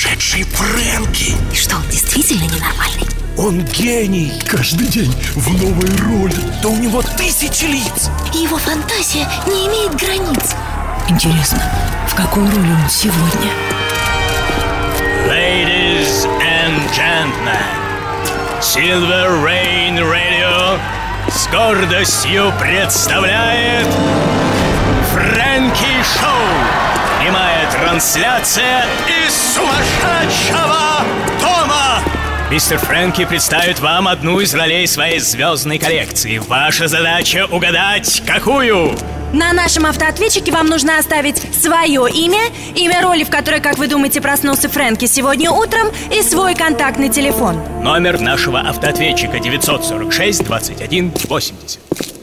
сумасшедший Фрэнки. И что, он действительно ненормальный? Он гений. Каждый день в новой роли. Да у него тысячи лиц. И его фантазия не имеет границ. Интересно, в какой роли он сегодня? Ladies and gentlemen, Silver Rain Radio с гордостью представляет Фрэнки Шоу. Трансляция из сумасшедшего дома. Мистер Фрэнки представит вам одну из ролей своей звездной коллекции. Ваша задача угадать, какую? На нашем автоответчике вам нужно оставить свое имя, имя роли, в которой, как вы думаете, проснулся Фрэнки сегодня утром, и свой контактный телефон. Номер нашего автоответчика 946 21 80.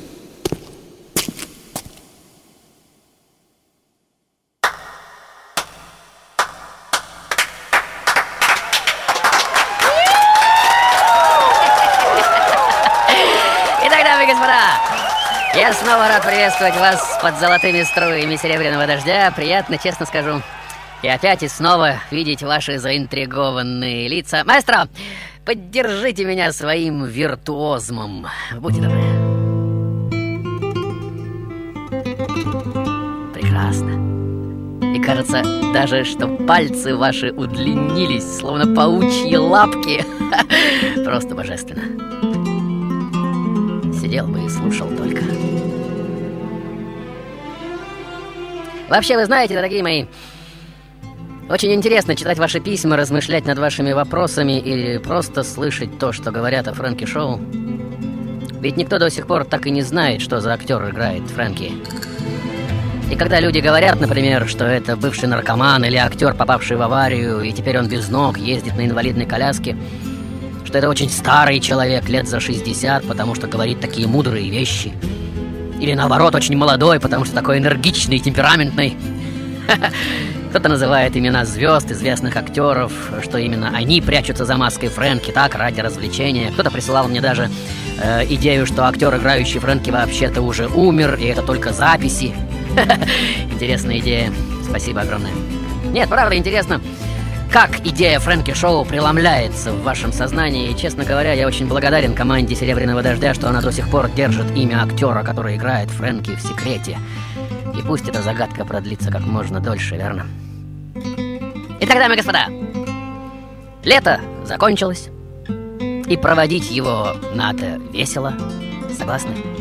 Приветствовать вас под золотыми струями серебряного дождя. Приятно, честно скажу. И опять и снова видеть ваши заинтригованные лица. Маэстро, поддержите меня своим виртуозмом. Будьте добры. Прекрасно. И кажется даже, что пальцы ваши удлинились, словно паучьи лапки. Просто божественно. Сидел бы и слушал только. Вообще, вы знаете, дорогие мои, очень интересно читать ваши письма, размышлять над вашими вопросами или просто слышать то, что говорят о Фрэнки Шоу. Ведь никто до сих пор так и не знает, что за актер играет Фрэнки. И когда люди говорят, например, что это бывший наркоман или актер, попавший в аварию, и теперь он без ног ездит на инвалидной коляске, что это очень старый человек, лет за 60, потому что говорит такие мудрые вещи. Или наоборот, очень молодой, потому что такой энергичный темпераментный. Кто-то называет имена звезд, известных актеров, что именно они прячутся за маской Фрэнки, так, ради развлечения. Кто-то присылал мне даже э, идею, что актер, играющий Фрэнки, вообще-то уже умер, и это только записи. Интересная идея. Спасибо огромное. Нет, правда, интересно, как идея Фрэнки Шоу преломляется в вашем сознании. И, честно говоря, я очень благодарен команде Серебряного Дождя, что она до сих пор держит имя актера, который играет Фрэнки в секрете. И пусть эта загадка продлится как можно дольше, верно? Итак, дамы и господа, лето закончилось, и проводить его надо весело. Согласны?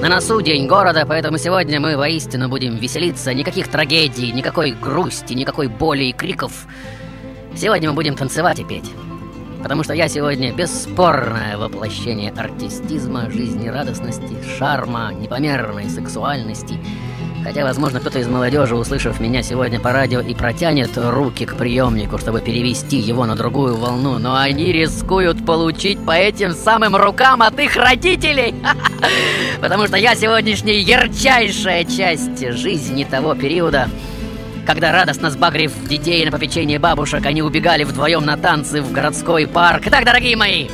На носу день города, поэтому сегодня мы воистину будем веселиться. Никаких трагедий, никакой грусти, никакой боли и криков. Сегодня мы будем танцевать и петь. Потому что я сегодня бесспорное воплощение артистизма, жизнерадостности, шарма, непомерной сексуальности. Хотя, возможно, кто-то из молодежи, услышав меня сегодня по радио, и протянет руки к приемнику, чтобы перевести его на другую волну, но они рискуют получить по этим самым рукам от их родителей. Потому что я сегодняшняя ярчайшая часть жизни того периода, когда радостно сбагрив детей на попечение бабушек, они убегали вдвоем на танцы в городской парк. Итак, дорогие мои,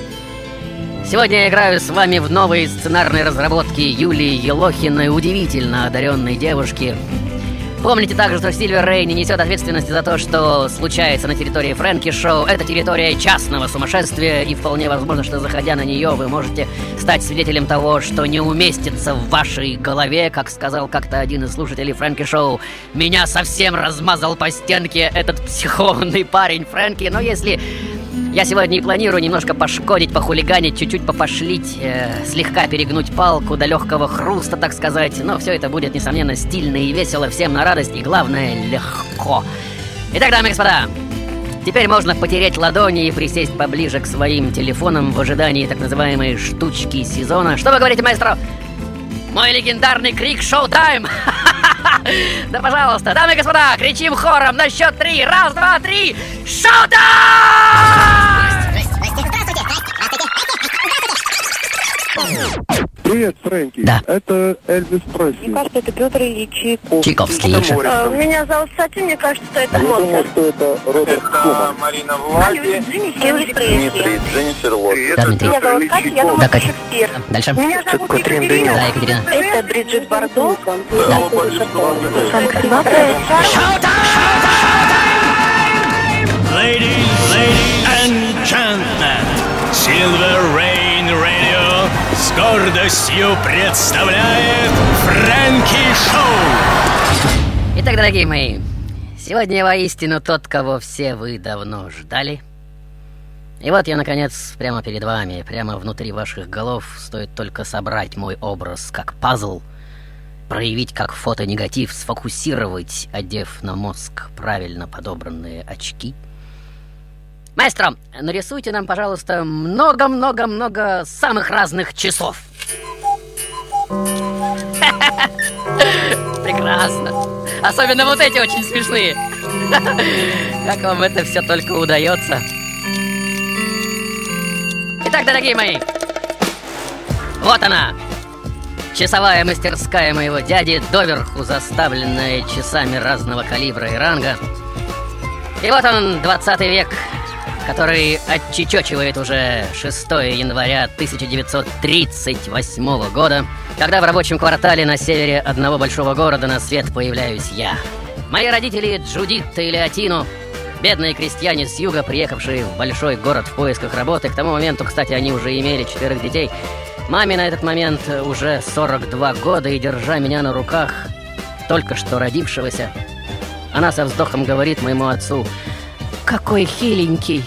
сегодня я играю с вами в новой сценарной разработке Юлии Елохиной, удивительно одаренной девушки. Помните также, что Сильвер Рэй не несет ответственности за то, что случается на территории Фрэнки Шоу. Это территория частного сумасшествия, и вполне возможно, что заходя на нее, вы можете стать свидетелем того, что не уместится в вашей голове, как сказал как-то один из слушателей Фрэнки Шоу. Меня совсем размазал по стенке этот психованный парень Фрэнки, но если я сегодня и планирую немножко пошкодить, похулиганить, чуть-чуть попошлить, э, слегка перегнуть палку до легкого хруста, так сказать. Но все это будет, несомненно, стильно и весело, всем на радость и, главное, легко. Итак, дамы и господа, теперь можно потереть ладони и присесть поближе к своим телефонам в ожидании так называемой штучки сезона. Что вы говорите, маэстро? Мой легендарный крик «Showtime»! Да, пожалуйста, дамы и господа, кричим хором на счет три. Раз, два, три. Showtime! Привет, Фрэнки. Да. Это Эльвис Пресли. Мне кажется, это Петр Ильич Чайков. Чайковский. А, Меня зовут Софи, мне кажется, что это Я думаю, Моцарт. что это Роберт Шуман. Марина Влади, Элвис Пресли. Дженнифер Лопес. Да, Дмитрий. Меня зовут Катя, я думаю, Да, это Катя. Шекспир. Дальше. Меня зовут Катрин Екатерина. Да, Екатерина. Это Бриджит Бардо. Да. Ladies, ladies gentlemen, Silver Rain гордостью представляет Фрэнки Шоу! Итак, дорогие мои, сегодня воистину тот, кого все вы давно ждали. И вот я, наконец, прямо перед вами, прямо внутри ваших голов, стоит только собрать мой образ как пазл, проявить как фотонегатив, сфокусировать, одев на мозг правильно подобранные очки. Маэстро, нарисуйте нам, пожалуйста, много-много-много самых разных часов. Прекрасно. Особенно вот эти очень смешные. Как вам это все только удается? Итак, дорогие мои, вот она, часовая мастерская моего дяди, доверху заставленная часами разного калибра и ранга. И вот он, 20 век, который отчечечивает уже 6 января 1938 года, когда в рабочем квартале на севере одного большого города на свет появляюсь я. Мои родители Джудитта и Леотино Бедные крестьяне с юга, приехавшие в большой город в поисках работы, к тому моменту, кстати, они уже имели четверых детей. Маме на этот момент уже 42 года, и держа меня на руках, только что родившегося, она со вздохом говорит моему отцу, «Какой хиленький!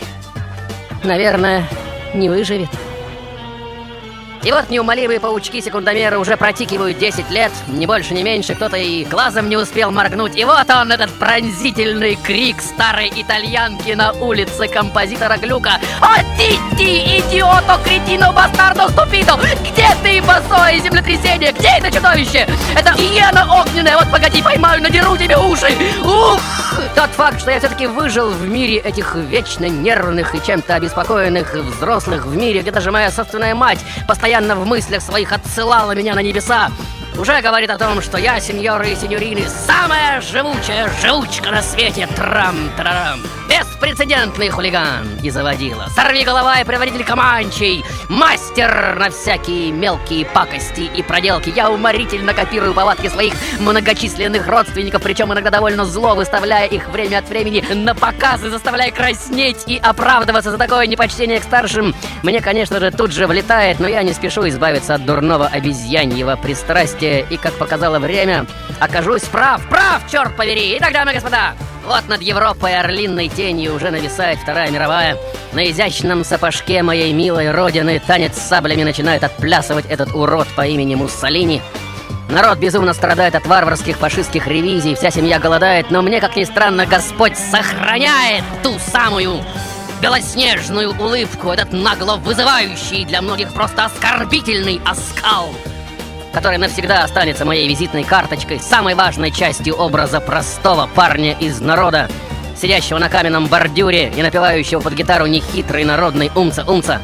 Наверное, не выживет». И вот неумолимые паучки-секундомеры уже протикивают 10 лет, ни больше, ни меньше, кто-то и глазом не успел моргнуть. И вот он, этот пронзительный крик старой итальянки на улице композитора Глюка. «О, Тити, идиото, кретино, бастардо, ступидо! Где босое землетрясение? Где это чудовище? Это иена огненная, вот погоди, поймаю, надеру тебе уши! Ух! Тот факт, что я все-таки выжил в мире этих вечно нервных и чем-то обеспокоенных взрослых в мире, где даже моя собственная мать постоянно в мыслях своих отсылала меня на небеса, уже говорит о том, что я, сеньоры и сеньорины, самая живучая живучка на свете. Трам-тарарам. Беспрецедентный хулиган и заводила. Сорви голова и приводитель Команчей. Мастер на всякие мелкие пакости и проделки. Я уморительно копирую повадки своих многочисленных родственников, причем иногда довольно зло, выставляя их время от времени на показы, заставляя краснеть и оправдываться за такое непочтение к старшим. Мне, конечно же, тут же влетает, но я не спешу избавиться от дурного обезьяньего пристрастия и, как показало время, окажусь прав, прав, черт побери! Итак, дамы и господа, вот над Европой орлиной тенью уже нависает Вторая мировая. На изящном сапожке моей милой родины танец с саблями начинает отплясывать этот урод по имени Муссолини. Народ безумно страдает от варварских фашистских ревизий, вся семья голодает, но мне, как ни странно, Господь сохраняет ту самую белоснежную улыбку, этот нагло вызывающий для многих просто оскорбительный оскал который навсегда останется моей визитной карточкой, самой важной частью образа простого парня из народа, сидящего на каменном бордюре и напевающего под гитару нехитрый народный умца-умца.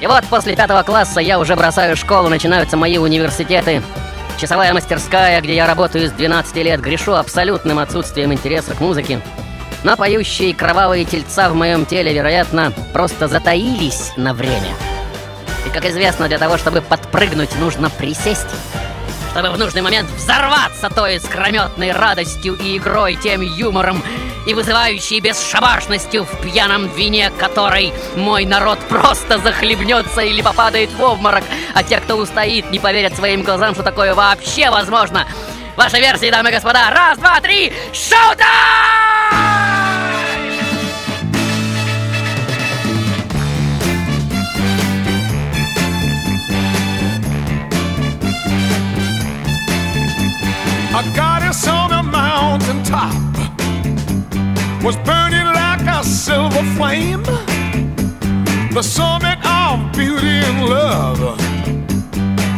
И вот после пятого класса я уже бросаю школу, начинаются мои университеты. Часовая мастерская, где я работаю с 12 лет, грешу абсолютным отсутствием интереса к музыке. Но поющие кровавые тельца в моем теле, вероятно, просто затаились на время. И, как известно, для того, чтобы подпрыгнуть, нужно присесть. Чтобы в нужный момент взорваться той искрометной радостью и игрой, тем юмором и вызывающей бесшабашностью в пьяном вине, которой мой народ просто захлебнется или попадает в обморок, а те, кто устоит, не поверят своим глазам, что такое вообще возможно. Ваши версии, дамы и господа. Раз, два, три, шоу-тайм! A goddess on a mountain top was burning like a silver flame, the summit of beauty and love.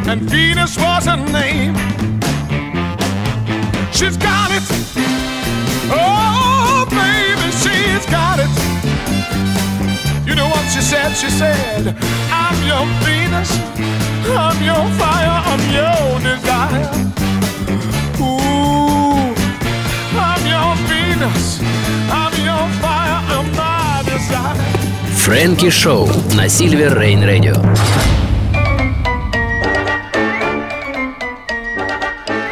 And Venus was her name. She's got it. Oh, baby, she's got it. You know what she said? She said, I'm your Venus, I'm your Фрэнки Шоу на Silver Rain Radio.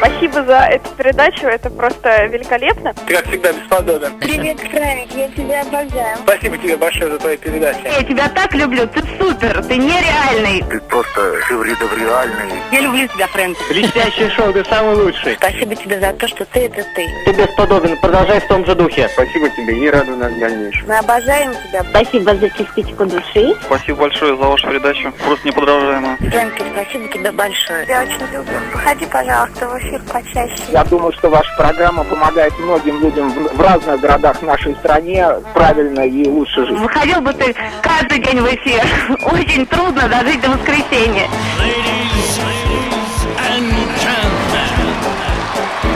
Спасибо за эту передачу, это просто великолепно. Ты, как всегда, бесподобен. Привет, Фрэнк, я тебя обожаю. Спасибо тебе большое за твою передачу. Я тебя так люблю, ты супер, ты нереальный. Ты просто шевридовреальный. Я люблю тебя, Фрэнк. Блестящее шоу, ты самый лучший. Спасибо тебе за то, что ты это ты. Ты бесподобен, продолжай в том же духе. Спасибо тебе и радуй нас в дальнейшем. Мы обожаем тебя. Спасибо за частичку души. Спасибо большое за вашу передачу. Просто неподражаемо. Фрэнки, спасибо тебе большое. Я очень люблю. Выходи, пожалуйста, в эфир почаще. Я думаю, что ваша программа помогает многим людям в, в разных городах нашей стране правильно и лучше жить. Выходил бы ты каждый день в эфир. Очень трудно дожить до воскресенья.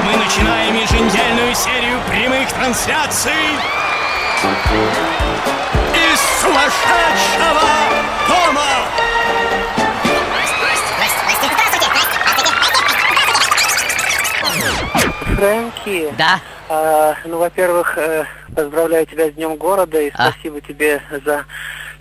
Мы начинаем еженедельную серию прямых трансляций из сумасшедшего дома. Фрэнки, Да, а, ну, во-первых, э, поздравляю тебя с Днем города и А. спасибо тебе за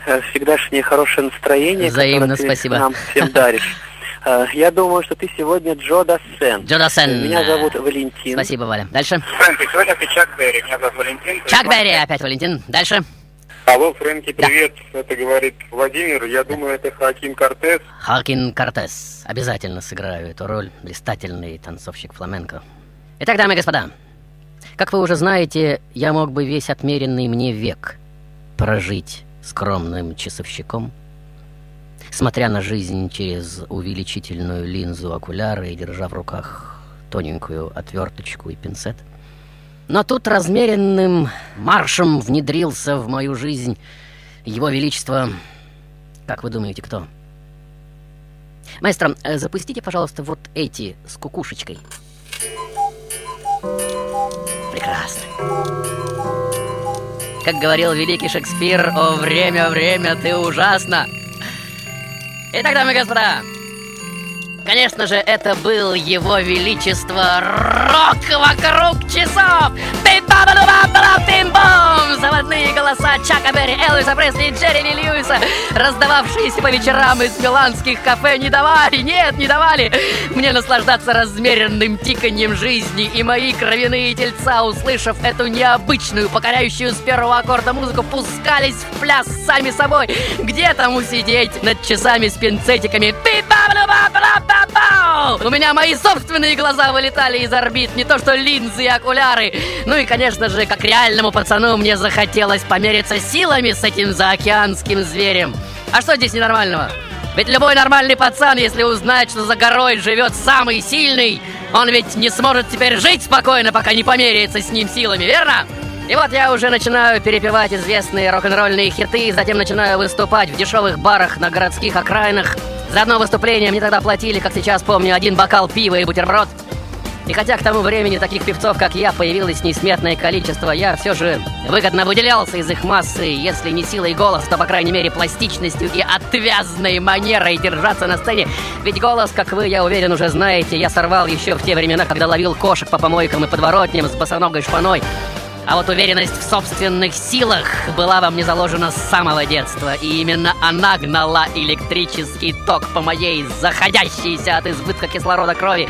э, всегдашнее хорошее настроение, Взаимно которое ты спасибо. нам всем даришь. А, Я думаю, что ты сегодня Джо Дассен. Джо Дассен. Меня зовут Валентин. спасибо, Валя. Дальше. Фрэнки, сегодня ты Чак Берри, меня зовут Валентин. Чак Берри, опять Валентин. Дальше. Алло, Фрэнки, привет. Это говорит Владимир. Я думаю, это Хакин Кортес. Хакин Кортес. Обязательно сыграю эту роль. Блистательный танцовщик фламенко. Итак, дамы и господа, как вы уже знаете, я мог бы весь отмеренный мне век прожить скромным часовщиком, смотря на жизнь через увеличительную линзу окуляра и держа в руках тоненькую отверточку и пинцет. Но тут размеренным маршем внедрился в мою жизнь его величество... Как вы думаете, кто? Маэстро, э, запустите, пожалуйста, вот эти с кукушечкой. Прекрасно. Как говорил великий Шекспир, «О, время, время, ты ужасно!» Итак, дамы и господа, конечно же, это был его величество рок вокруг часов! Пим-бам-бам-бам-бам! Заводные голоса Чака Берри, Элвиса Пресли и Джерри Ли Льюиса, раздававшиеся по вечерам из миланских кафе, не давали, нет, не давали мне наслаждаться размеренным тиканьем жизни, и мои кровяные тельца, услышав эту необычную, покоряющую с первого аккорда музыку, пускались в пляс сами собой. Где там усидеть над часами с пинцетиками? Пи-ба-ба-ба-ба-ба-бау! У меня мои собственные глаза вылетали из орбит, не то что линзы и окуляры. Ну и, конечно же, как реальному пацану, мне захотелось помериться силами с этим заокеанским зверем. А что здесь ненормального? Ведь любой нормальный пацан, если узнает, что за горой живет самый сильный, он ведь не сможет теперь жить спокойно, пока не померяется с ним силами, верно? И вот я уже начинаю перепевать известные рок-н-ролльные хиты, затем начинаю выступать в дешевых барах на городских окраинах. За одно выступление мне тогда платили, как сейчас помню, один бокал пива и бутерброд. И хотя к тому времени таких певцов, как я, появилось несметное количество, я все же выгодно выделялся из их массы, если не силой голоса, то, по крайней мере, пластичностью и отвязной манерой держаться на сцене. Ведь голос, как вы, я уверен, уже знаете, я сорвал еще в те времена, когда ловил кошек по помойкам и подворотням с босоногой шпаной. А вот уверенность в собственных силах была во мне заложена с самого детства, и именно она гнала электрический ток по моей заходящейся от избытка кислорода крови.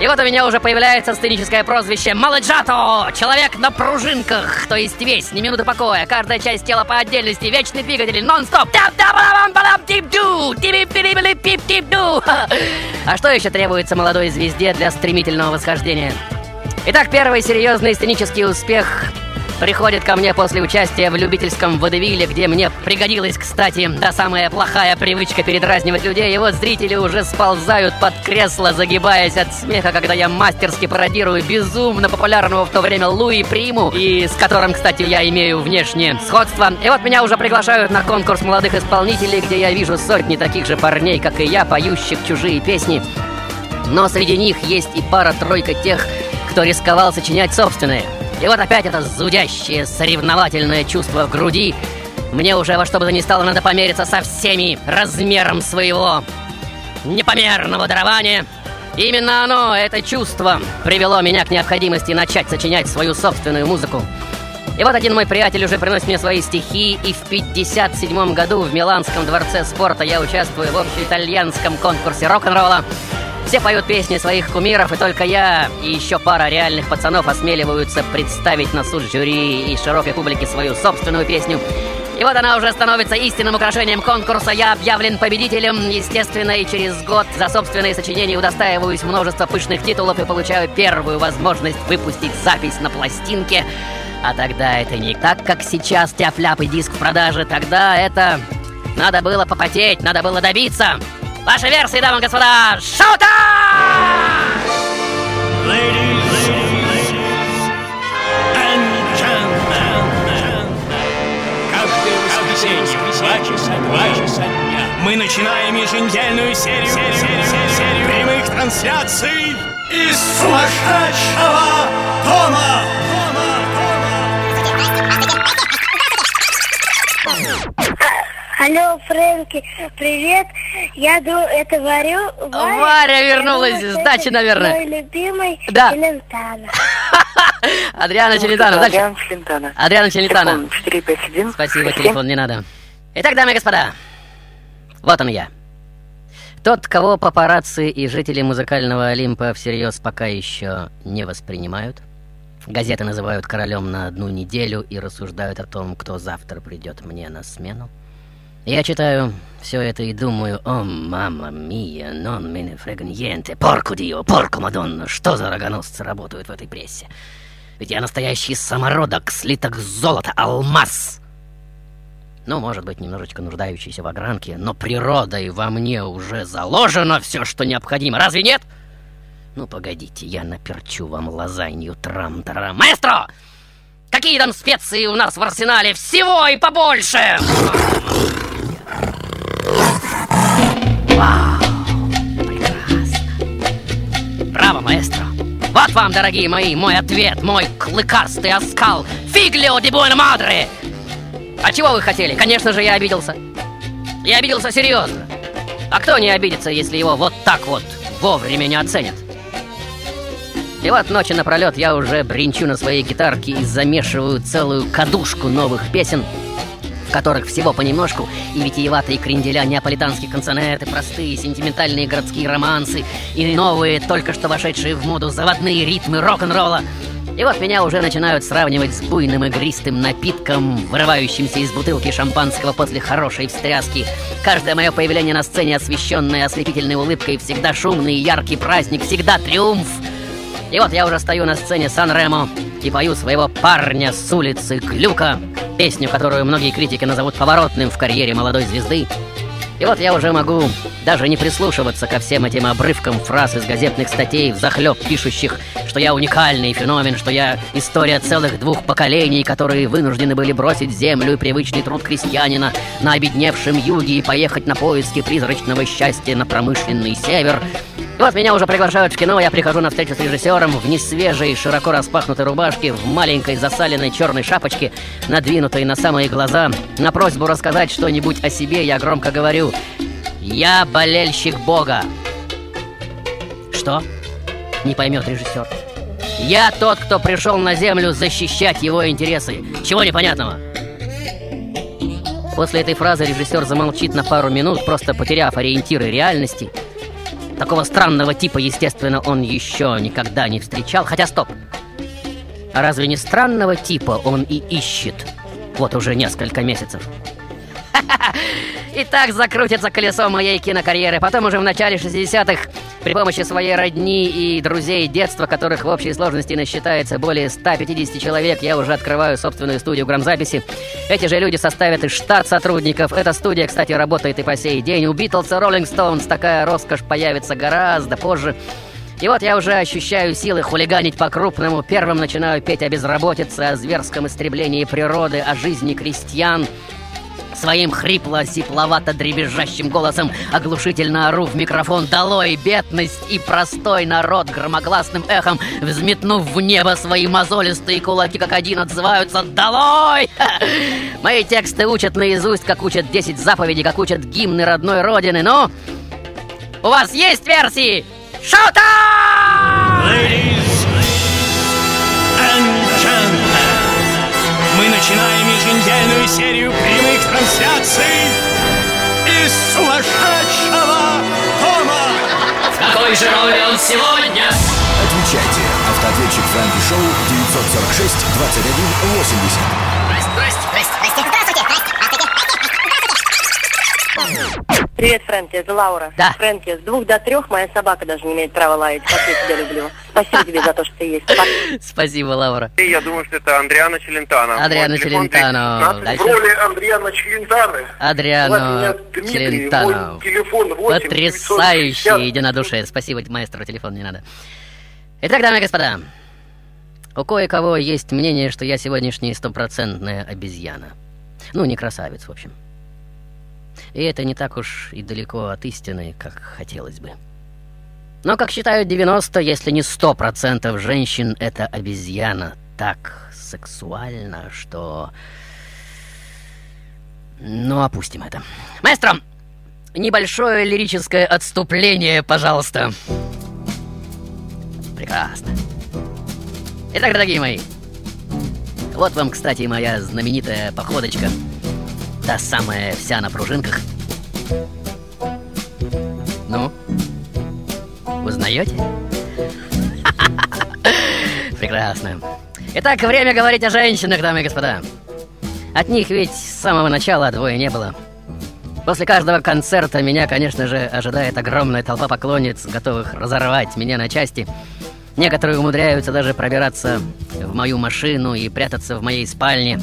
И вот у меня уже появляется сценическое прозвище Маладжато! Человек на пружинках, то есть весь, ни минуты покоя, каждая часть тела по отдельности, вечный двигатель, нон-стоп! А что еще требуется молодой звезде для стремительного восхождения? Итак, первый серьезный сценический успех приходит ко мне после участия в любительском водевиле, где мне пригодилась, кстати, та самая плохая привычка передразнивать людей. И вот зрители уже сползают под кресло, загибаясь от смеха, когда я мастерски пародирую безумно популярного в то время Луи Приму, и с которым, кстати, я имею внешнее сходство. И вот меня уже приглашают на конкурс молодых исполнителей, где я вижу сотни таких же парней, как и я, поющих чужие песни. Но среди них есть и пара-тройка тех, кто рисковал сочинять собственные. И вот опять это зудящее соревновательное чувство в груди. Мне уже во что бы то ни стало надо помериться со всеми размером своего непомерного дарования. Именно оно, это чувство, привело меня к необходимости начать сочинять свою собственную музыку. И вот один мой приятель уже приносит мне свои стихи, и в 57 году в Миланском дворце спорта я участвую в общеитальянском конкурсе рок-н-ролла. Все поют песни своих кумиров, и только я и еще пара реальных пацанов осмеливаются представить на суд жюри и широкой публике свою собственную песню. И вот она уже становится истинным украшением конкурса. Я объявлен победителем, естественно, и через год за собственные сочинения удостаиваюсь множества пышных титулов и получаю первую возможность выпустить запись на пластинке. А тогда это не так, как сейчас тяп-ляп и диск в продаже. Тогда это... Надо было попотеть, надо было добиться. Ваши версии, дамы и господа! Каждое воскресенье в два часа, два часа дня мы начинаем еженедельную серию, серию, серию, серию прямых трансляций из сумасшедшего дома. Алло, Фрэнки, привет. Я ду это варю. Варя, Варя вернулась Я с думаю, дачи, наверное. Мой любимый Да. Челентано. Адриана Челентано. Дальше. Адриан Челентано. Адриана Челентано. Телефон 451. Спасибо, телефон не надо. Итак, дамы и господа, вот он я. Тот, кого папарацци и жители музыкального Олимпа всерьез пока еще не воспринимают. Газеты называют королем на одну неделю и рассуждают о том, кто завтра придет мне на смену. Я читаю все это и думаю, о, мама мия, нон мене фрегньенте, порко дио, порко мадонна, что за рогоносцы работают в этой прессе? Ведь я настоящий самородок, слиток золота, алмаз. Ну, может быть, немножечко нуждающийся в огранке, но природой во мне уже заложено все, что необходимо. Разве нет? Ну, погодите, я наперчу вам лазанью трам-тарам. Маэстро! Какие там специи у нас в арсенале? Всего и побольше! Маэстро! Вот вам, дорогие мои, мой ответ, мой клыкастый оскал! Фиглио де буэна мадре! А чего вы хотели? Конечно же, я обиделся. Я обиделся серьезно. А кто не обидится, если его вот так вот вовремя не оценят? И вот ночи напролет я уже бренчу на своей гитарке и замешиваю целую кадушку новых песен, в которых всего понемножку и витиеватые кренделя неаполитанские канцонеты, простые сентиментальные городские романсы и новые, только что вошедшие в моду заводные ритмы рок-н-ролла. И вот меня уже начинают сравнивать с буйным игристым напитком, вырывающимся из бутылки шампанского после хорошей встряски. Каждое мое появление на сцене, освещенное ослепительной улыбкой, всегда шумный яркий праздник, всегда триумф. И вот я уже стою на сцене Сан-Ремо и пою своего парня с улицы Глюка, песню, которую многие критики назовут поворотным в карьере молодой звезды. И вот я уже могу даже не прислушиваться ко всем этим обрывкам фраз из газетных статей, захлеб пишущих, что я уникальный феномен, что я история целых двух поколений, которые вынуждены были бросить землю и привычный труд крестьянина на обедневшем юге и поехать на поиски призрачного счастья на промышленный север. Вот меня уже приглашают в кино, я прихожу на встречу с режиссером в несвежей, широко распахнутой рубашке, в маленькой засаленной черной шапочке, надвинутой на самые глаза. На просьбу рассказать что-нибудь о себе я громко говорю «Я болельщик Бога». Что? Не поймет режиссер. Я тот, кто пришел на землю защищать его интересы. Чего непонятного? После этой фразы режиссер замолчит на пару минут, просто потеряв ориентиры реальности. Такого странного типа, естественно, он еще никогда не встречал. Хотя стоп. А разве не странного типа он и ищет? Вот уже несколько месяцев. И так закрутится колесо моей кинокарьеры. Потом уже в начале 60-х при помощи своей родни и друзей детства, которых в общей сложности насчитается более 150 человек, я уже открываю собственную студию грамзаписи. Эти же люди составят и штат сотрудников. Эта студия, кстати, работает и по сей день. У Битлз и Роллинг Стоунс такая роскошь появится гораздо позже. И вот я уже ощущаю силы хулиганить по-крупному. Первым начинаю петь о безработице, о зверском истреблении природы, о жизни крестьян. Своим хрипло-сипловато-дребезжащим голосом оглушительно ору в микрофон «Долой бедность и простой народ!» Громогласным эхом, взметнув в небо свои мозолистые кулаки, как один отзываются «Долой!» Мои тексты учат наизусть, как учат 10 заповедей, как учат гимны родной родины. Ну, у вас есть версии? Gentlemen, мы начинаем еженедельную серию прямых трансляций из сумасшедшего дома. В какой же роли он сегодня? Отвечайте. Автоответчик Фрэнки Шоу 946 21 80. Здрасте, здрасте, здрасте, здрасте, здравствуйте. Привет, Фрэнки, это Лаура. Да. Фрэнки, с двух до трех моя собака даже не имеет права лаять, как я тебя люблю. Спасибо тебе за то, что ты есть. Спасибо, Лаура. Я думаю, что это Андриана Челентано. Телефон Челентано. 216. Дальше. В роли Андриана Челентано. Адриано Челентано. мой телефон 8 Потрясающее единодушие. Спасибо, маэстро, телефон не надо. Итак, дамы и господа, у кое-кого есть мнение, что я сегодняшняя стопроцентная обезьяна. Ну, не красавец, в общем. И это не так уж и далеко от истины, как хотелось бы. Но, как считают 90, если не 100% женщин, это обезьяна так сексуально, что... Ну, опустим это. Маэстро, небольшое лирическое отступление, пожалуйста. Прекрасно. Итак, дорогие мои, вот вам, кстати, моя знаменитая походочка. Та самая вся на пружинках. Ну, узнаете? Прекрасно. Итак, время говорить о женщинах, дамы и господа. От них ведь с самого начала двое не было. После каждого концерта меня, конечно же, ожидает огромная толпа поклонниц, готовых разорвать меня на части. Некоторые умудряются даже пробираться в мою машину и прятаться в моей спальне.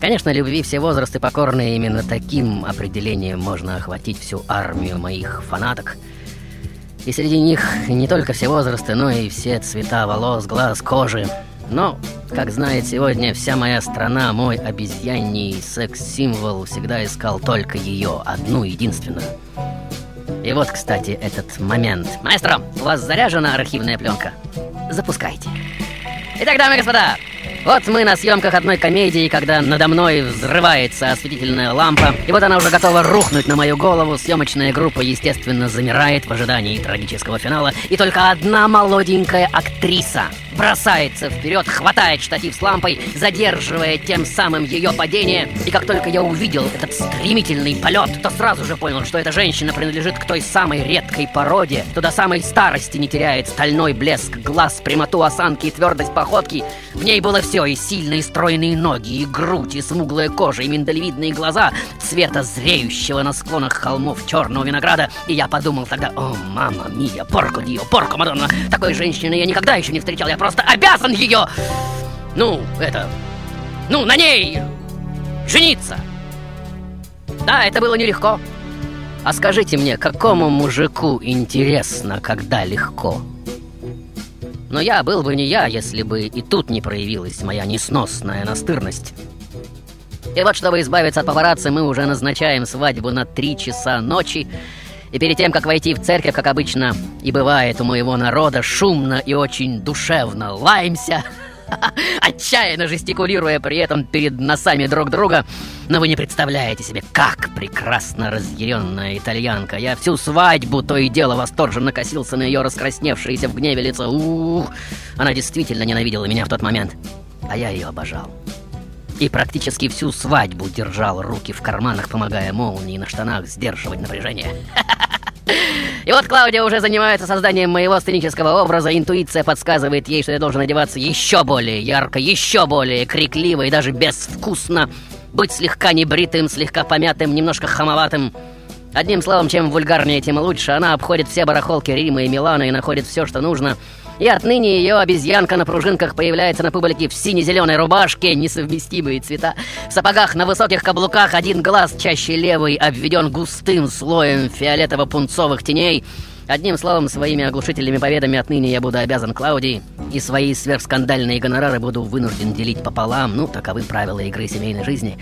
Конечно, любви все возрасты покорны, именно таким определением можно охватить всю армию моих фанаток. И среди них не только все возрасты, но и все цвета волос, глаз, кожи. Но, как знает сегодня вся моя страна, мой обезьяний секс-символ всегда искал только ее, одну единственную. И вот, кстати, этот момент. Маэстро, у вас заряжена архивная пленка? Запускайте. Итак, дамы и господа, вот мы на съемках одной комедии, когда надо мной взрывается осветительная лампа, и вот она уже готова рухнуть на мою голову. Съемочная группа, естественно, замирает в ожидании трагического финала, и только одна молоденькая актриса бросается вперед, хватает штатив с лампой, задерживая тем самым ее падение. И как только я увидел этот стремительный полет, то сразу же понял, что эта женщина принадлежит к той самой редкой породе, кто до самой старости не теряет стальной блеск глаз, прямоту осанки и твердость походки. В ней было все, и сильные стройные ноги, и грудь, и смуглая кожа, и миндалевидные глаза цвета зреющего на склонах холмов черного винограда. И я подумал тогда, о, мама мия, порко дио, порко мадонна, такой женщины я никогда еще не встречал, я просто обязан ее, ну, это, ну, на ней жениться. Да, это было нелегко. А скажите мне, какому мужику интересно, когда легко? Но я был бы не я, если бы и тут не проявилась моя несносная настырность. И вот, чтобы избавиться от папарацци, мы уже назначаем свадьбу на три часа ночи. И перед тем, как войти в церковь, как обычно и бывает у моего народа, шумно и очень душевно лаемся, отчаянно жестикулируя при этом перед носами друг друга. Но вы не представляете себе, как прекрасно разъяренная итальянка. Я всю свадьбу то и дело восторженно косился на ее раскрасневшееся в гневе лицо. Ух, она действительно ненавидела меня в тот момент. А я ее обожал. И практически всю свадьбу держал руки в карманах, помогая молнии на штанах сдерживать напряжение. И вот Клаудия уже занимается созданием моего сценического образа. Интуиция подсказывает ей, что я должен одеваться еще более ярко, еще более крикливо и даже безвкусно. Быть слегка небритым, слегка помятым, немножко хамоватым. Одним словом, чем вульгарнее, тем лучше. Она обходит все барахолки Рима и Милана и находит все, что нужно. И отныне ее обезьянка на пружинках появляется на публике в сине-зеленой рубашке, несовместимые цвета. В сапогах на высоких каблуках один глаз, чаще левый, обведен густым слоем фиолетово-пунцовых теней. Одним словом, своими оглушительными победами отныне я буду обязан Клаудии, и свои сверхскандальные гонорары буду вынужден делить пополам. Ну, таковы правила игры семейной жизни,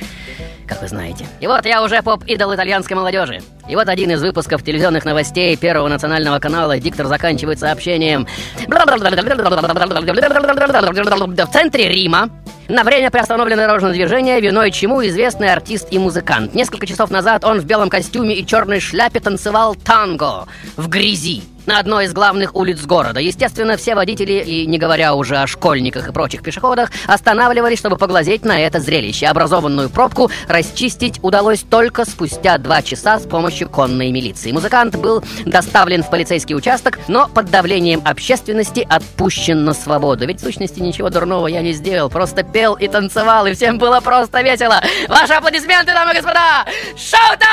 как вы знаете. И вот я уже поп-идол итальянской молодежи. И вот один из выпусков телевизионных новостей Первого национального канала диктор заканчивает сообщением. В центре Рима на время приостановлено дорожное движение, виной чему известный артист и музыкант. Несколько часов назад он в белом костюме и черной шляпе танцевал танго в грязи. На одной из главных улиц города. Естественно, все водители, и не говоря уже о школьниках и прочих пешеходах, останавливались, чтобы поглазеть на это зрелище. Образованную пробку расчистить удалось только спустя два часа с помощью конной милиции. Музыкант был доставлен в полицейский участок, но под давлением общественности отпущен на свободу. Ведь в сущности ничего дурного я не сделал, просто пел и танцевал, и всем было просто весело. Ваши аплодисменты, дамы и господа! Шоу-тайм!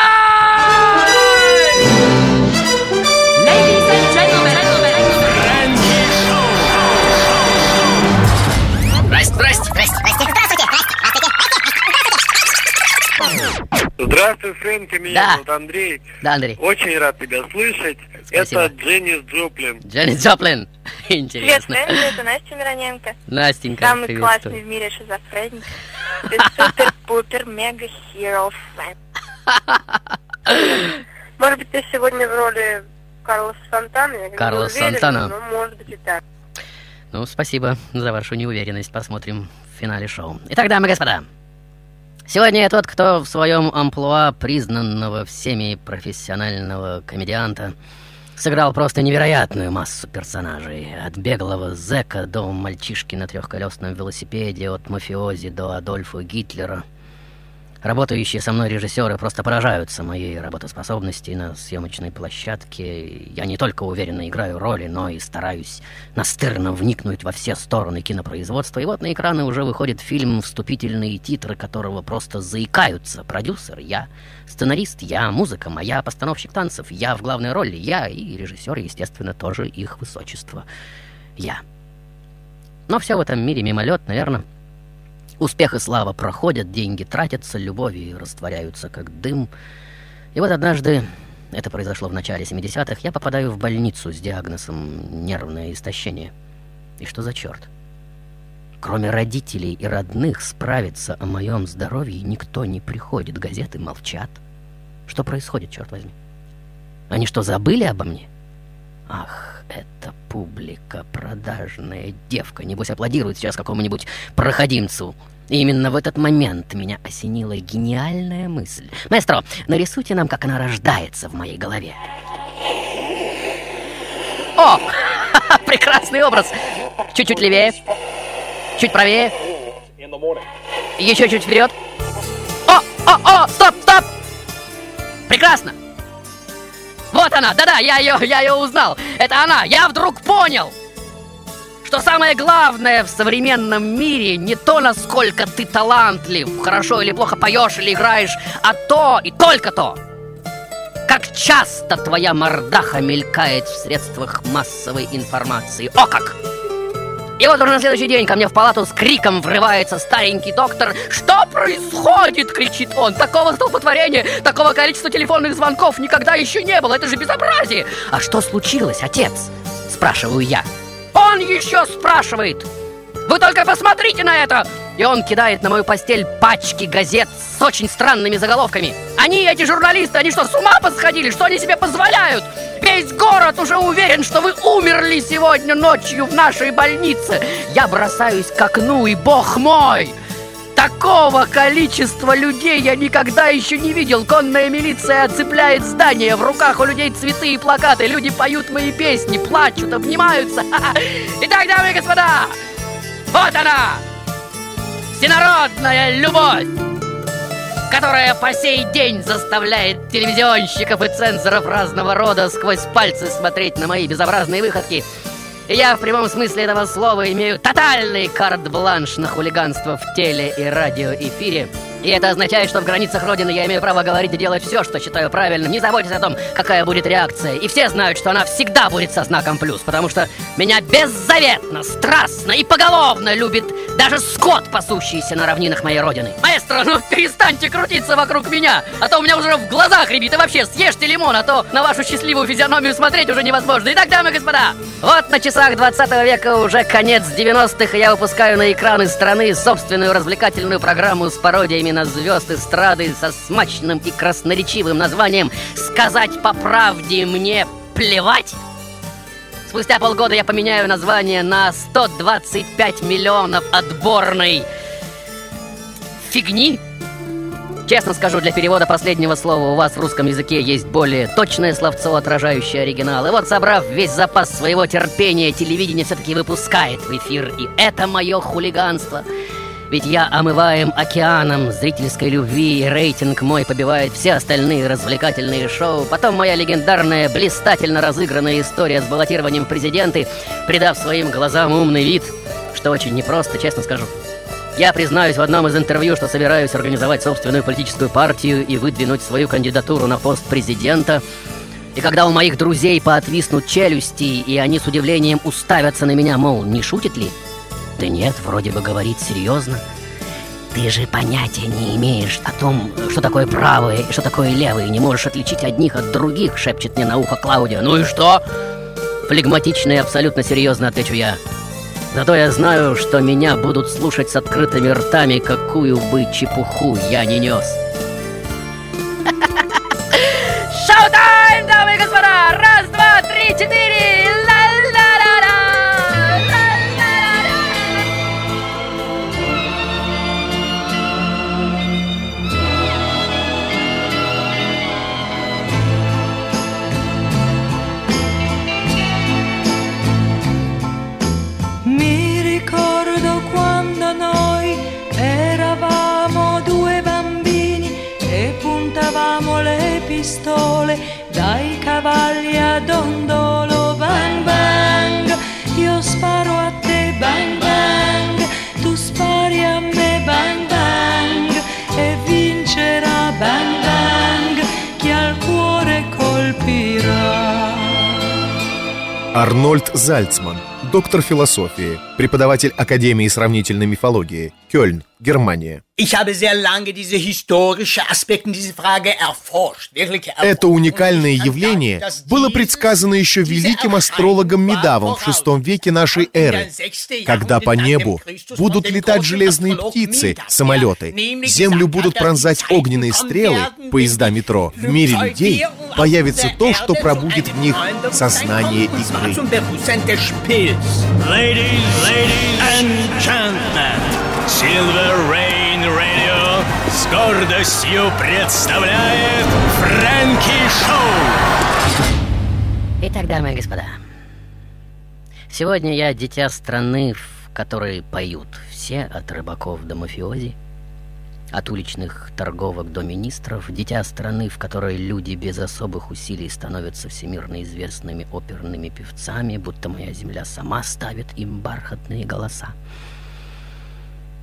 Ladies and gentlemen, Здрасте, здрасте, здрасте, здрасте, здравствуйте, Здравствуй, Фрэнки, меня Да. зовут Андрей. Да, Андрей. Очень рад тебя слышать. Спасибо. Это Дженнис Джоплин. Дженни Джоплин. Привет, Интересно. Фрэнки, это Настя Мироненко. Настенька, Самый приветствую. классный в мире шизофреник. Ты супер-пупер мега хиро фэн. Может быть, ты сегодня в роли Карлоса Сантана? Я Карлос уверена, Сантана. но может быть и так. Ну, спасибо за вашу неуверенность. Посмотрим в финале шоу. Итак, дамы и господа, сегодня я тот, кто в своем амплуа признанного всеми профессионального комедианта сыграл просто невероятную массу персонажей. От беглого зэка до мальчишки на трехколесном велосипеде, от мафиози до Адольфа Гитлера. Работающие со мной режиссеры просто поражаются моей работоспособности на съемочной площадке. Я не только уверенно играю роли, но и стараюсь настырно вникнуть во все стороны кинопроизводства. И вот на экраны уже выходит фильм, вступительные титры которого просто заикаются. Продюсер я, сценарист я, музыка моя, постановщик танцев я в главной роли я и режиссер, естественно, тоже их высочество я. Но все в этом мире мимолет, наверное. Успех и слава проходят, деньги тратятся, любови растворяются как дым. И вот однажды, это произошло в начале 70-х, я попадаю в больницу с диагнозом нервное истощение. И что за черт? Кроме родителей и родных справиться о моем здоровье никто не приходит. Газеты молчат. Что происходит, черт возьми? Они что, забыли обо мне? Ах, это публика, продажная девка. Небось, аплодирует сейчас какому-нибудь проходимцу. И именно в этот момент меня осенила гениальная мысль. Маэстро, нарисуйте нам, как она рождается в моей голове. О! Прекрасный образ! Чуть-чуть левее. Чуть правее. Еще чуть вперед. О, о, о, стоп, стоп! Прекрасно! Вот она, да-да, я ее, я ее узнал. Это она. Я вдруг понял, что самое главное в современном мире не то, насколько ты талантлив, хорошо или плохо поешь или играешь, а то и только то, как часто твоя мордаха мелькает в средствах массовой информации. О как! И вот уже на следующий день ко мне в палату с криком врывается старенький доктор. «Что происходит?» — кричит он. «Такого столпотворения, такого количества телефонных звонков никогда еще не было. Это же безобразие!» «А что случилось, отец?» — спрашиваю я. Он еще спрашивает. «Вы только посмотрите на это!» И он кидает на мою постель пачки газет с очень странными заголовками. Они, эти журналисты, они что, с ума посходили? Что они себе позволяют? Весь город уже уверен, что вы умерли сегодня ночью в нашей больнице. Я бросаюсь к окну, и бог мой! Такого количества людей я никогда еще не видел. Конная милиция оцепляет здание, в руках у людей цветы и плакаты. Люди поют мои песни, плачут, обнимаются. Итак, дамы и господа, вот она! Всенародная любовь! которая по сей день заставляет телевизионщиков и цензоров разного рода сквозь пальцы смотреть на мои безобразные выходки. Я в прямом смысле этого слова имею тотальный карт-бланш на хулиганство в теле- и радиоэфире. И это означает, что в границах Родины я имею право говорить и делать все, что считаю правильным. Не заботьтесь о том, какая будет реакция. И все знают, что она всегда будет со знаком плюс, потому что меня беззаветно, страстно и поголовно любит даже скот, пасущийся на равнинах моей Родины. Маэстро, ну перестаньте крутиться вокруг меня, а то у меня уже в глазах рябит. И вообще, съешьте лимон, а то на вашу счастливую физиономию смотреть уже невозможно. Итак, дамы и господа, вот на часах 20 века уже конец 90-х, и я выпускаю на экраны страны собственную развлекательную программу с пародиями на звезд эстрады со смачным и красноречивым названием «Сказать по правде мне плевать». Спустя полгода я поменяю название на 125 миллионов отборной фигни. Честно скажу, для перевода последнего слова у вас в русском языке есть более точное словцо, отражающее оригинал. И вот, собрав весь запас своего терпения, телевидение все-таки выпускает в эфир. И это мое хулиганство. Ведь я омываем океаном зрительской любви, и рейтинг мой побивает все остальные развлекательные шоу. Потом моя легендарная, блистательно разыгранная история с баллотированием президенты, придав своим глазам умный вид, что очень непросто, честно скажу. Я признаюсь в одном из интервью, что собираюсь организовать собственную политическую партию и выдвинуть свою кандидатуру на пост президента. И когда у моих друзей поотвиснут челюсти, и они с удивлением уставятся на меня, мол, не шутит ли? Да нет, вроде бы говорит серьезно. Ты же понятия не имеешь о том, что такое правое и что такое левое, и не можешь отличить одних от других, шепчет мне на ухо Клаудия. Ну и что? Флегматично и абсолютно серьезно отвечу я. Зато я знаю, что меня будут слушать с открытыми ртами, какую бы чепуху я не нес. Шоу-тайм, дамы и господа! Раз, два, три, четыре! cavalli a dondolo, bang bang, io sparo a te, bang bang, tu spari a me, bang bang, e vincerà, bang bang, chi al cuore colpirà. Arnold Salzman. Доктор философии, преподаватель Академии сравнительной мифологии, Кёльн, Германия. Это уникальное явление было предсказано еще великим астрологом Медавом в VI веке нашей эры, когда по небу будут летать железные птицы, самолеты, землю будут пронзать огненные стрелы, поезда метро. В мире людей появится то, что пробудит в них сознание игры. Ladies, ladies and Silver Rain Radio с гордостью представляет Фрэнки Шоу. Итак, дамы и господа, сегодня я дитя страны, в которой поют все от рыбаков до мафиози, от уличных торговок до министров, дитя страны, в которой люди без особых усилий становятся всемирно известными оперными певцами, будто моя земля сама ставит им бархатные голоса.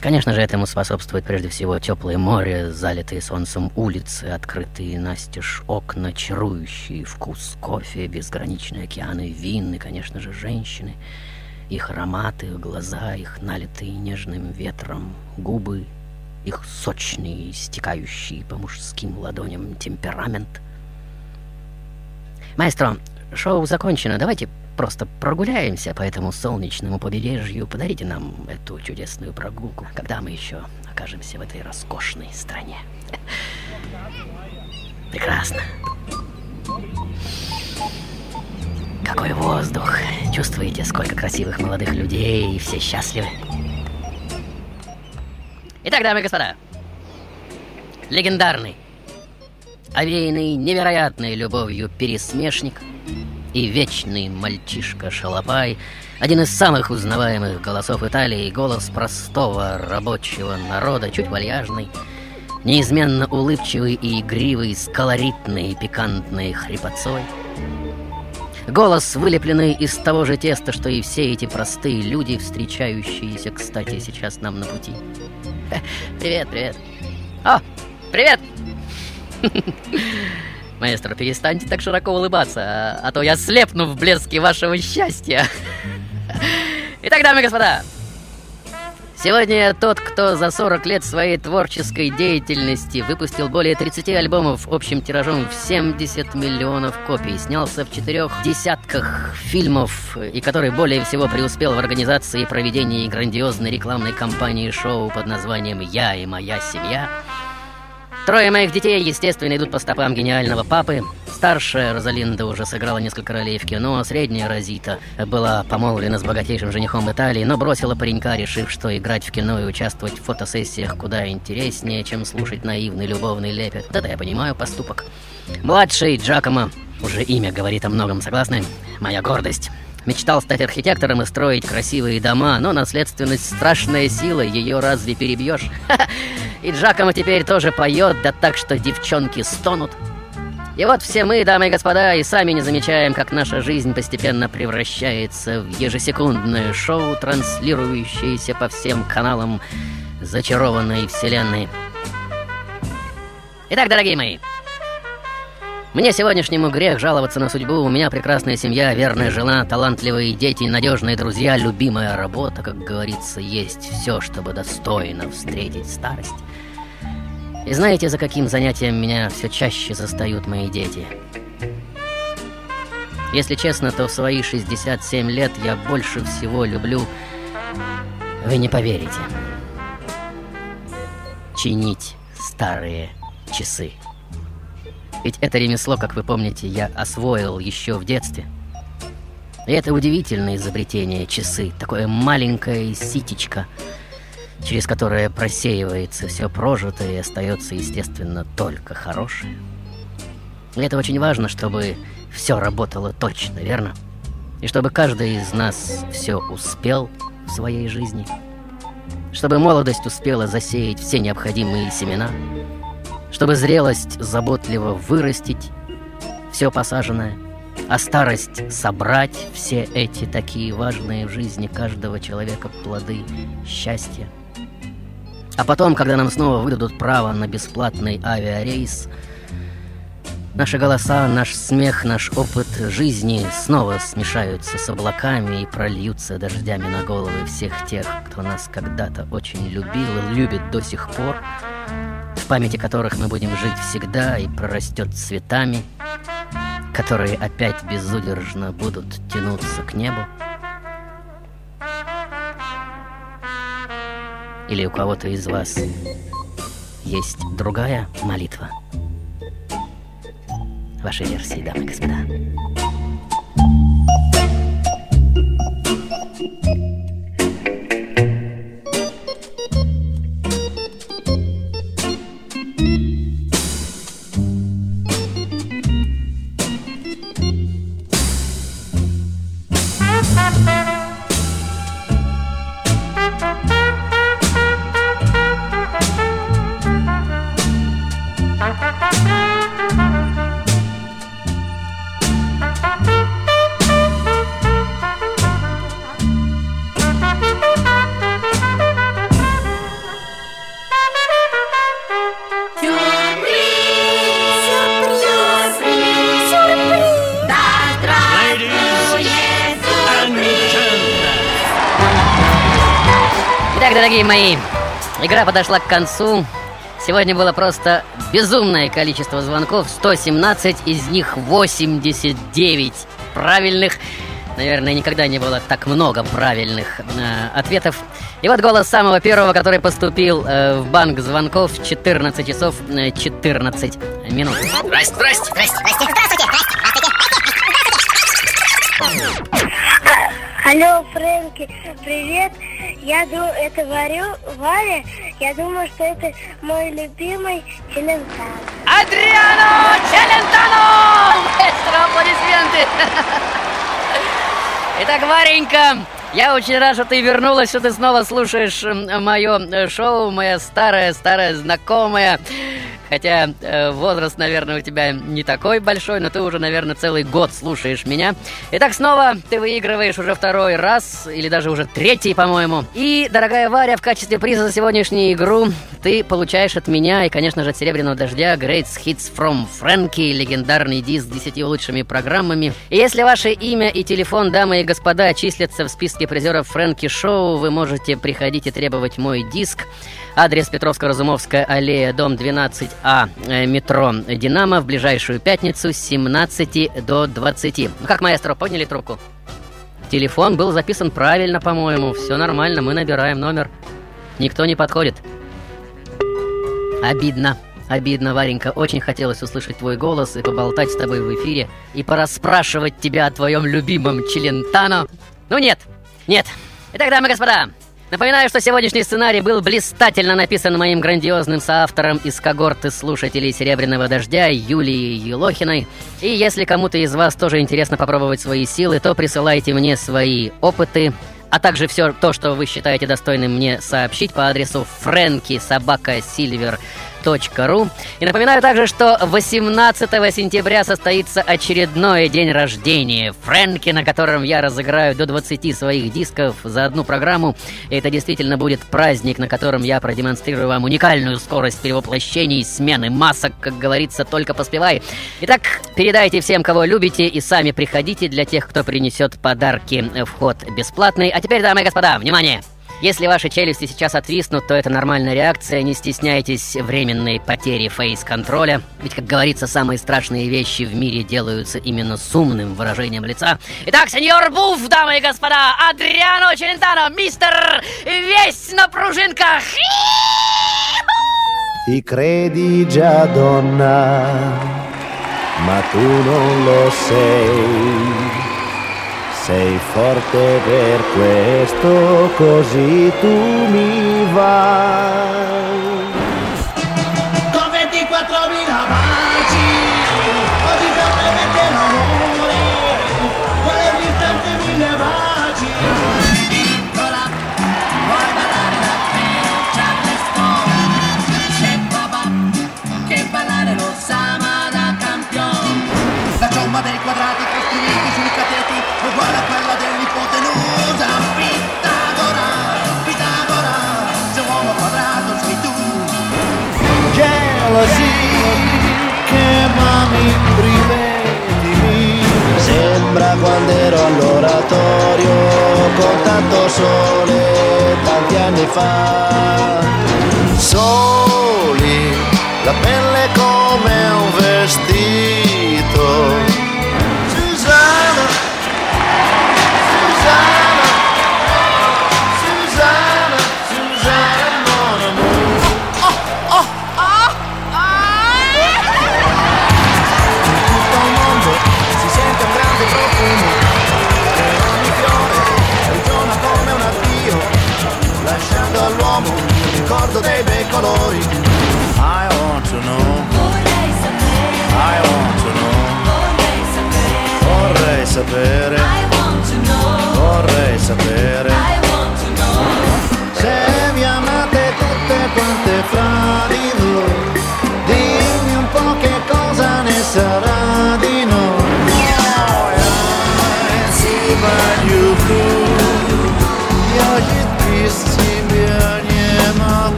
Конечно же, этому способствует прежде всего теплое море, залитые солнцем улицы, открытые настежь окна, чарующий вкус кофе, безграничные океаны вин и, конечно же, женщины. Их ароматы, глаза, их налитые нежным ветром губы, их сочный, стекающий по мужским ладоням темперамент. Маэстро, шоу закончено. Давайте просто прогуляемся по этому солнечному побережью. Подарите нам эту чудесную прогулку, когда мы еще окажемся в этой роскошной стране. Прекрасно. Какой воздух. Чувствуете, сколько красивых молодых людей, и все счастливы. Итак, дамы и господа, легендарный, овеянный невероятной любовью пересмешник и вечный мальчишка Шалопай, один из самых узнаваемых голосов Италии, голос простого рабочего народа, чуть вальяжный, неизменно улыбчивый и игривый, с колоритной и пикантной хрипотцой. Голос, вылепленный из того же теста, что и все эти простые люди, встречающиеся, кстати, сейчас нам на пути. Привет, привет. О, привет! Маэстро, перестаньте так широко улыбаться, а, а то я слепну в блеске вашего счастья. Итак, дамы и господа, сегодня я тот, кто за 40 лет своей творческой деятельности выпустил более 30 альбомов общим тиражом в 70 миллионов копий, снялся в четырех десятках фильмов и который более всего преуспел в организации и проведении грандиозной рекламной кампании шоу под названием «Я и моя семья», Трое моих детей, естественно, идут по стопам гениального папы. Старшая Розалинда уже сыграла несколько ролей в кино, средняя Розита была помолвлена с богатейшим женихом Италии, но бросила паренька, решив, что играть в кино и участвовать в фотосессиях куда интереснее, чем слушать наивный любовный лепет. Вот это я понимаю поступок. Младший Джакомо, уже имя говорит о многом, согласны? Моя гордость. Мечтал стать архитектором и строить красивые дома, но наследственность страшная сила, ее разве перебьешь? И Джакомо теперь тоже поет, да так, что девчонки стонут. И вот все мы, дамы и господа, и сами не замечаем, как наша жизнь постепенно превращается в ежесекундное шоу, транслирующееся по всем каналам зачарованной вселенной. Итак, дорогие мои, мне сегодняшнему грех жаловаться на судьбу. У меня прекрасная семья, верная жена, талантливые дети, надежные друзья, любимая работа, как говорится, есть все, чтобы достойно встретить старость. И знаете, за каким занятием меня все чаще застают мои дети? Если честно, то в свои 67 лет я больше всего люблю... Вы не поверите. Чинить старые часы. Ведь это ремесло, как вы помните, я освоил еще в детстве. И это удивительное изобретение часы. Такое маленькое ситечко, через которое просеивается все прожитое и остается, естественно, только хорошее. И это очень важно, чтобы все работало точно, верно? И чтобы каждый из нас все успел в своей жизни. Чтобы молодость успела засеять все необходимые семена – чтобы зрелость заботливо вырастить все посаженное, а старость собрать все эти такие важные в жизни каждого человека плоды счастья. А потом, когда нам снова выдадут право на бесплатный авиарейс, наши голоса, наш смех, наш опыт жизни снова смешаются с облаками и прольются дождями на головы всех тех, кто нас когда-то очень любил и любит до сих пор, в памяти которых мы будем жить всегда и прорастет цветами, которые опять безудержно будут тянуться к небу. Или у кого-то из вас есть другая молитва? Ваши версии, дамы и господа. Дорогие мои, игра подошла к концу. Сегодня было просто безумное количество звонков, 117, из них 89 правильных. Наверное, никогда не было так много правильных э, ответов. И вот голос самого первого, который поступил э, в банк звонков 14 часов э, 14 минут. Здрасте, здрасте, здрасте, здрасте, здравствуйте, здравствуйте. Алло, Фрэнки, привет. Я думаю, это Варю, Варя. Я думаю, что это мой любимый Челентано. Адриано Челентано! Маэстро, аплодисменты! Итак, Варенька, я очень рад, что ты вернулась, что ты снова слушаешь мое шоу, моя старая-старая знакомая. Хотя э, возраст, наверное, у тебя не такой большой, но ты уже, наверное, целый год слушаешь меня. Итак, снова ты выигрываешь уже второй раз, или даже уже третий, по-моему. И, дорогая Варя, в качестве приза за сегодняшнюю игру ты получаешь от меня и, конечно же, от Серебряного Дождя Great Hits from Frankie, легендарный диск с 10 лучшими программами. И если ваше имя и телефон, дамы и господа, числятся в списке призеров Фрэнки Шоу, вы можете приходить и требовать мой диск. Адрес Петровско-Разумовская аллея, дом 12А, э, метро «Динамо» в ближайшую пятницу с 17 до 20. Ну как, маэстро, подняли трубку? Телефон был записан правильно, по-моему. Все нормально, мы набираем номер. Никто не подходит. Обидно. обидно, Варенька. Очень хотелось услышать твой голос и поболтать с тобой в эфире, и порасспрашивать тебя о твоем любимом Челентано. Ну нет, нет. Итак, дамы и господа, Напоминаю, что сегодняшний сценарий был блистательно написан моим грандиозным соавтором из когорты слушателей «Серебряного дождя» Юлией Елохиной. И если кому-то из вас тоже интересно попробовать свои силы, то присылайте мне свои опыты, а также все то, что вы считаете достойным мне сообщить по адресу фрэнки собака сильвер ру. И напоминаю также, что 18 сентября состоится очередной день рождения Фрэнки, на котором я разыграю до 20 своих дисков за одну программу. И это действительно будет праздник, на котором я продемонстрирую вам уникальную скорость перевоплощений, смены масок, как говорится, только поспевай. Итак, передайте всем, кого любите, и сами приходите для тех, кто принесет подарки. Вход бесплатный. А теперь, дамы и господа, внимание! Если ваши челюсти сейчас отвиснут, то это нормальная реакция. Не стесняйтесь временной потери фейс-контроля. Ведь, как говорится, самые страшные вещи в мире делаются именно с умным выражением лица. Итак, сеньор Буф, дамы и господа, Адриано Челентано, мистер весь на пружинках. Ti credi già donna, ma. Sei forte per questo, così tu mi vai. Jealousy, che mami rivedimi. Sembra quando ero all'oratorio con tanto sole tanti anni fa. Soli, la pelle come un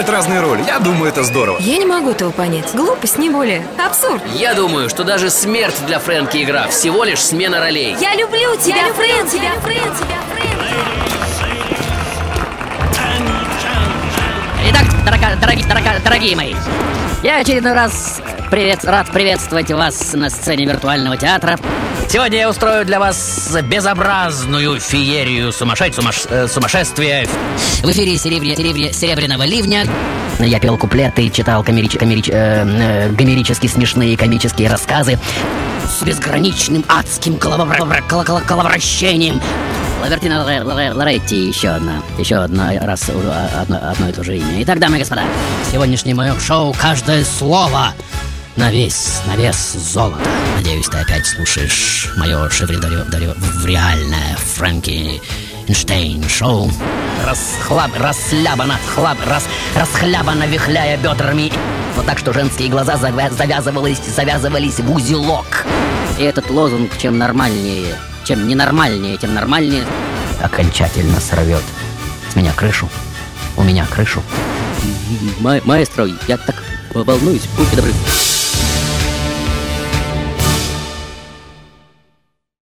играть разные роли. Я думаю, это здорово. Я не могу этого понять. Глупость, не более. Абсурд. Я думаю, что даже смерть для Фрэнки игра всего лишь смена ролей. Я люблю тебя, Фрэн, тебя, Фрэн, тебя, Итак, дорога- дороги- дорога- дорогие мои, я очередной раз привет, рад приветствовать вас на сцене виртуального театра. Сегодня я устрою для вас безобразную феерию сумасшедь, сумаш- э, сумасшествия. В эфире серебря- серебря- серебряного ливня. Я пел куплеты, читал комерич- комерич- э, э, гомерически смешные комические рассказы с безграничным адским коло- коловращением. Лавертина Лоре- Лоре- Лоретти, еще одна, еще одна раз одно, одно и то же имя. Итак, дамы и господа, сегодняшнее мое шоу «Каждое слово» на вес, на вес золота. Надеюсь, ты опять слушаешь мое шевредореальное Фрэнки Эйнштейн шоу. Расхлаб, расслабано, хлаб, рас, расхлябано, вихляя бедрами. Вот так, что женские глаза завя- завязывались, завязывались в узелок. И этот лозунг, чем нормальнее, чем ненормальнее, тем нормальнее, окончательно сорвет с меня крышу. У меня крышу. Ма- маэстро, я так волнуюсь, будьте добры.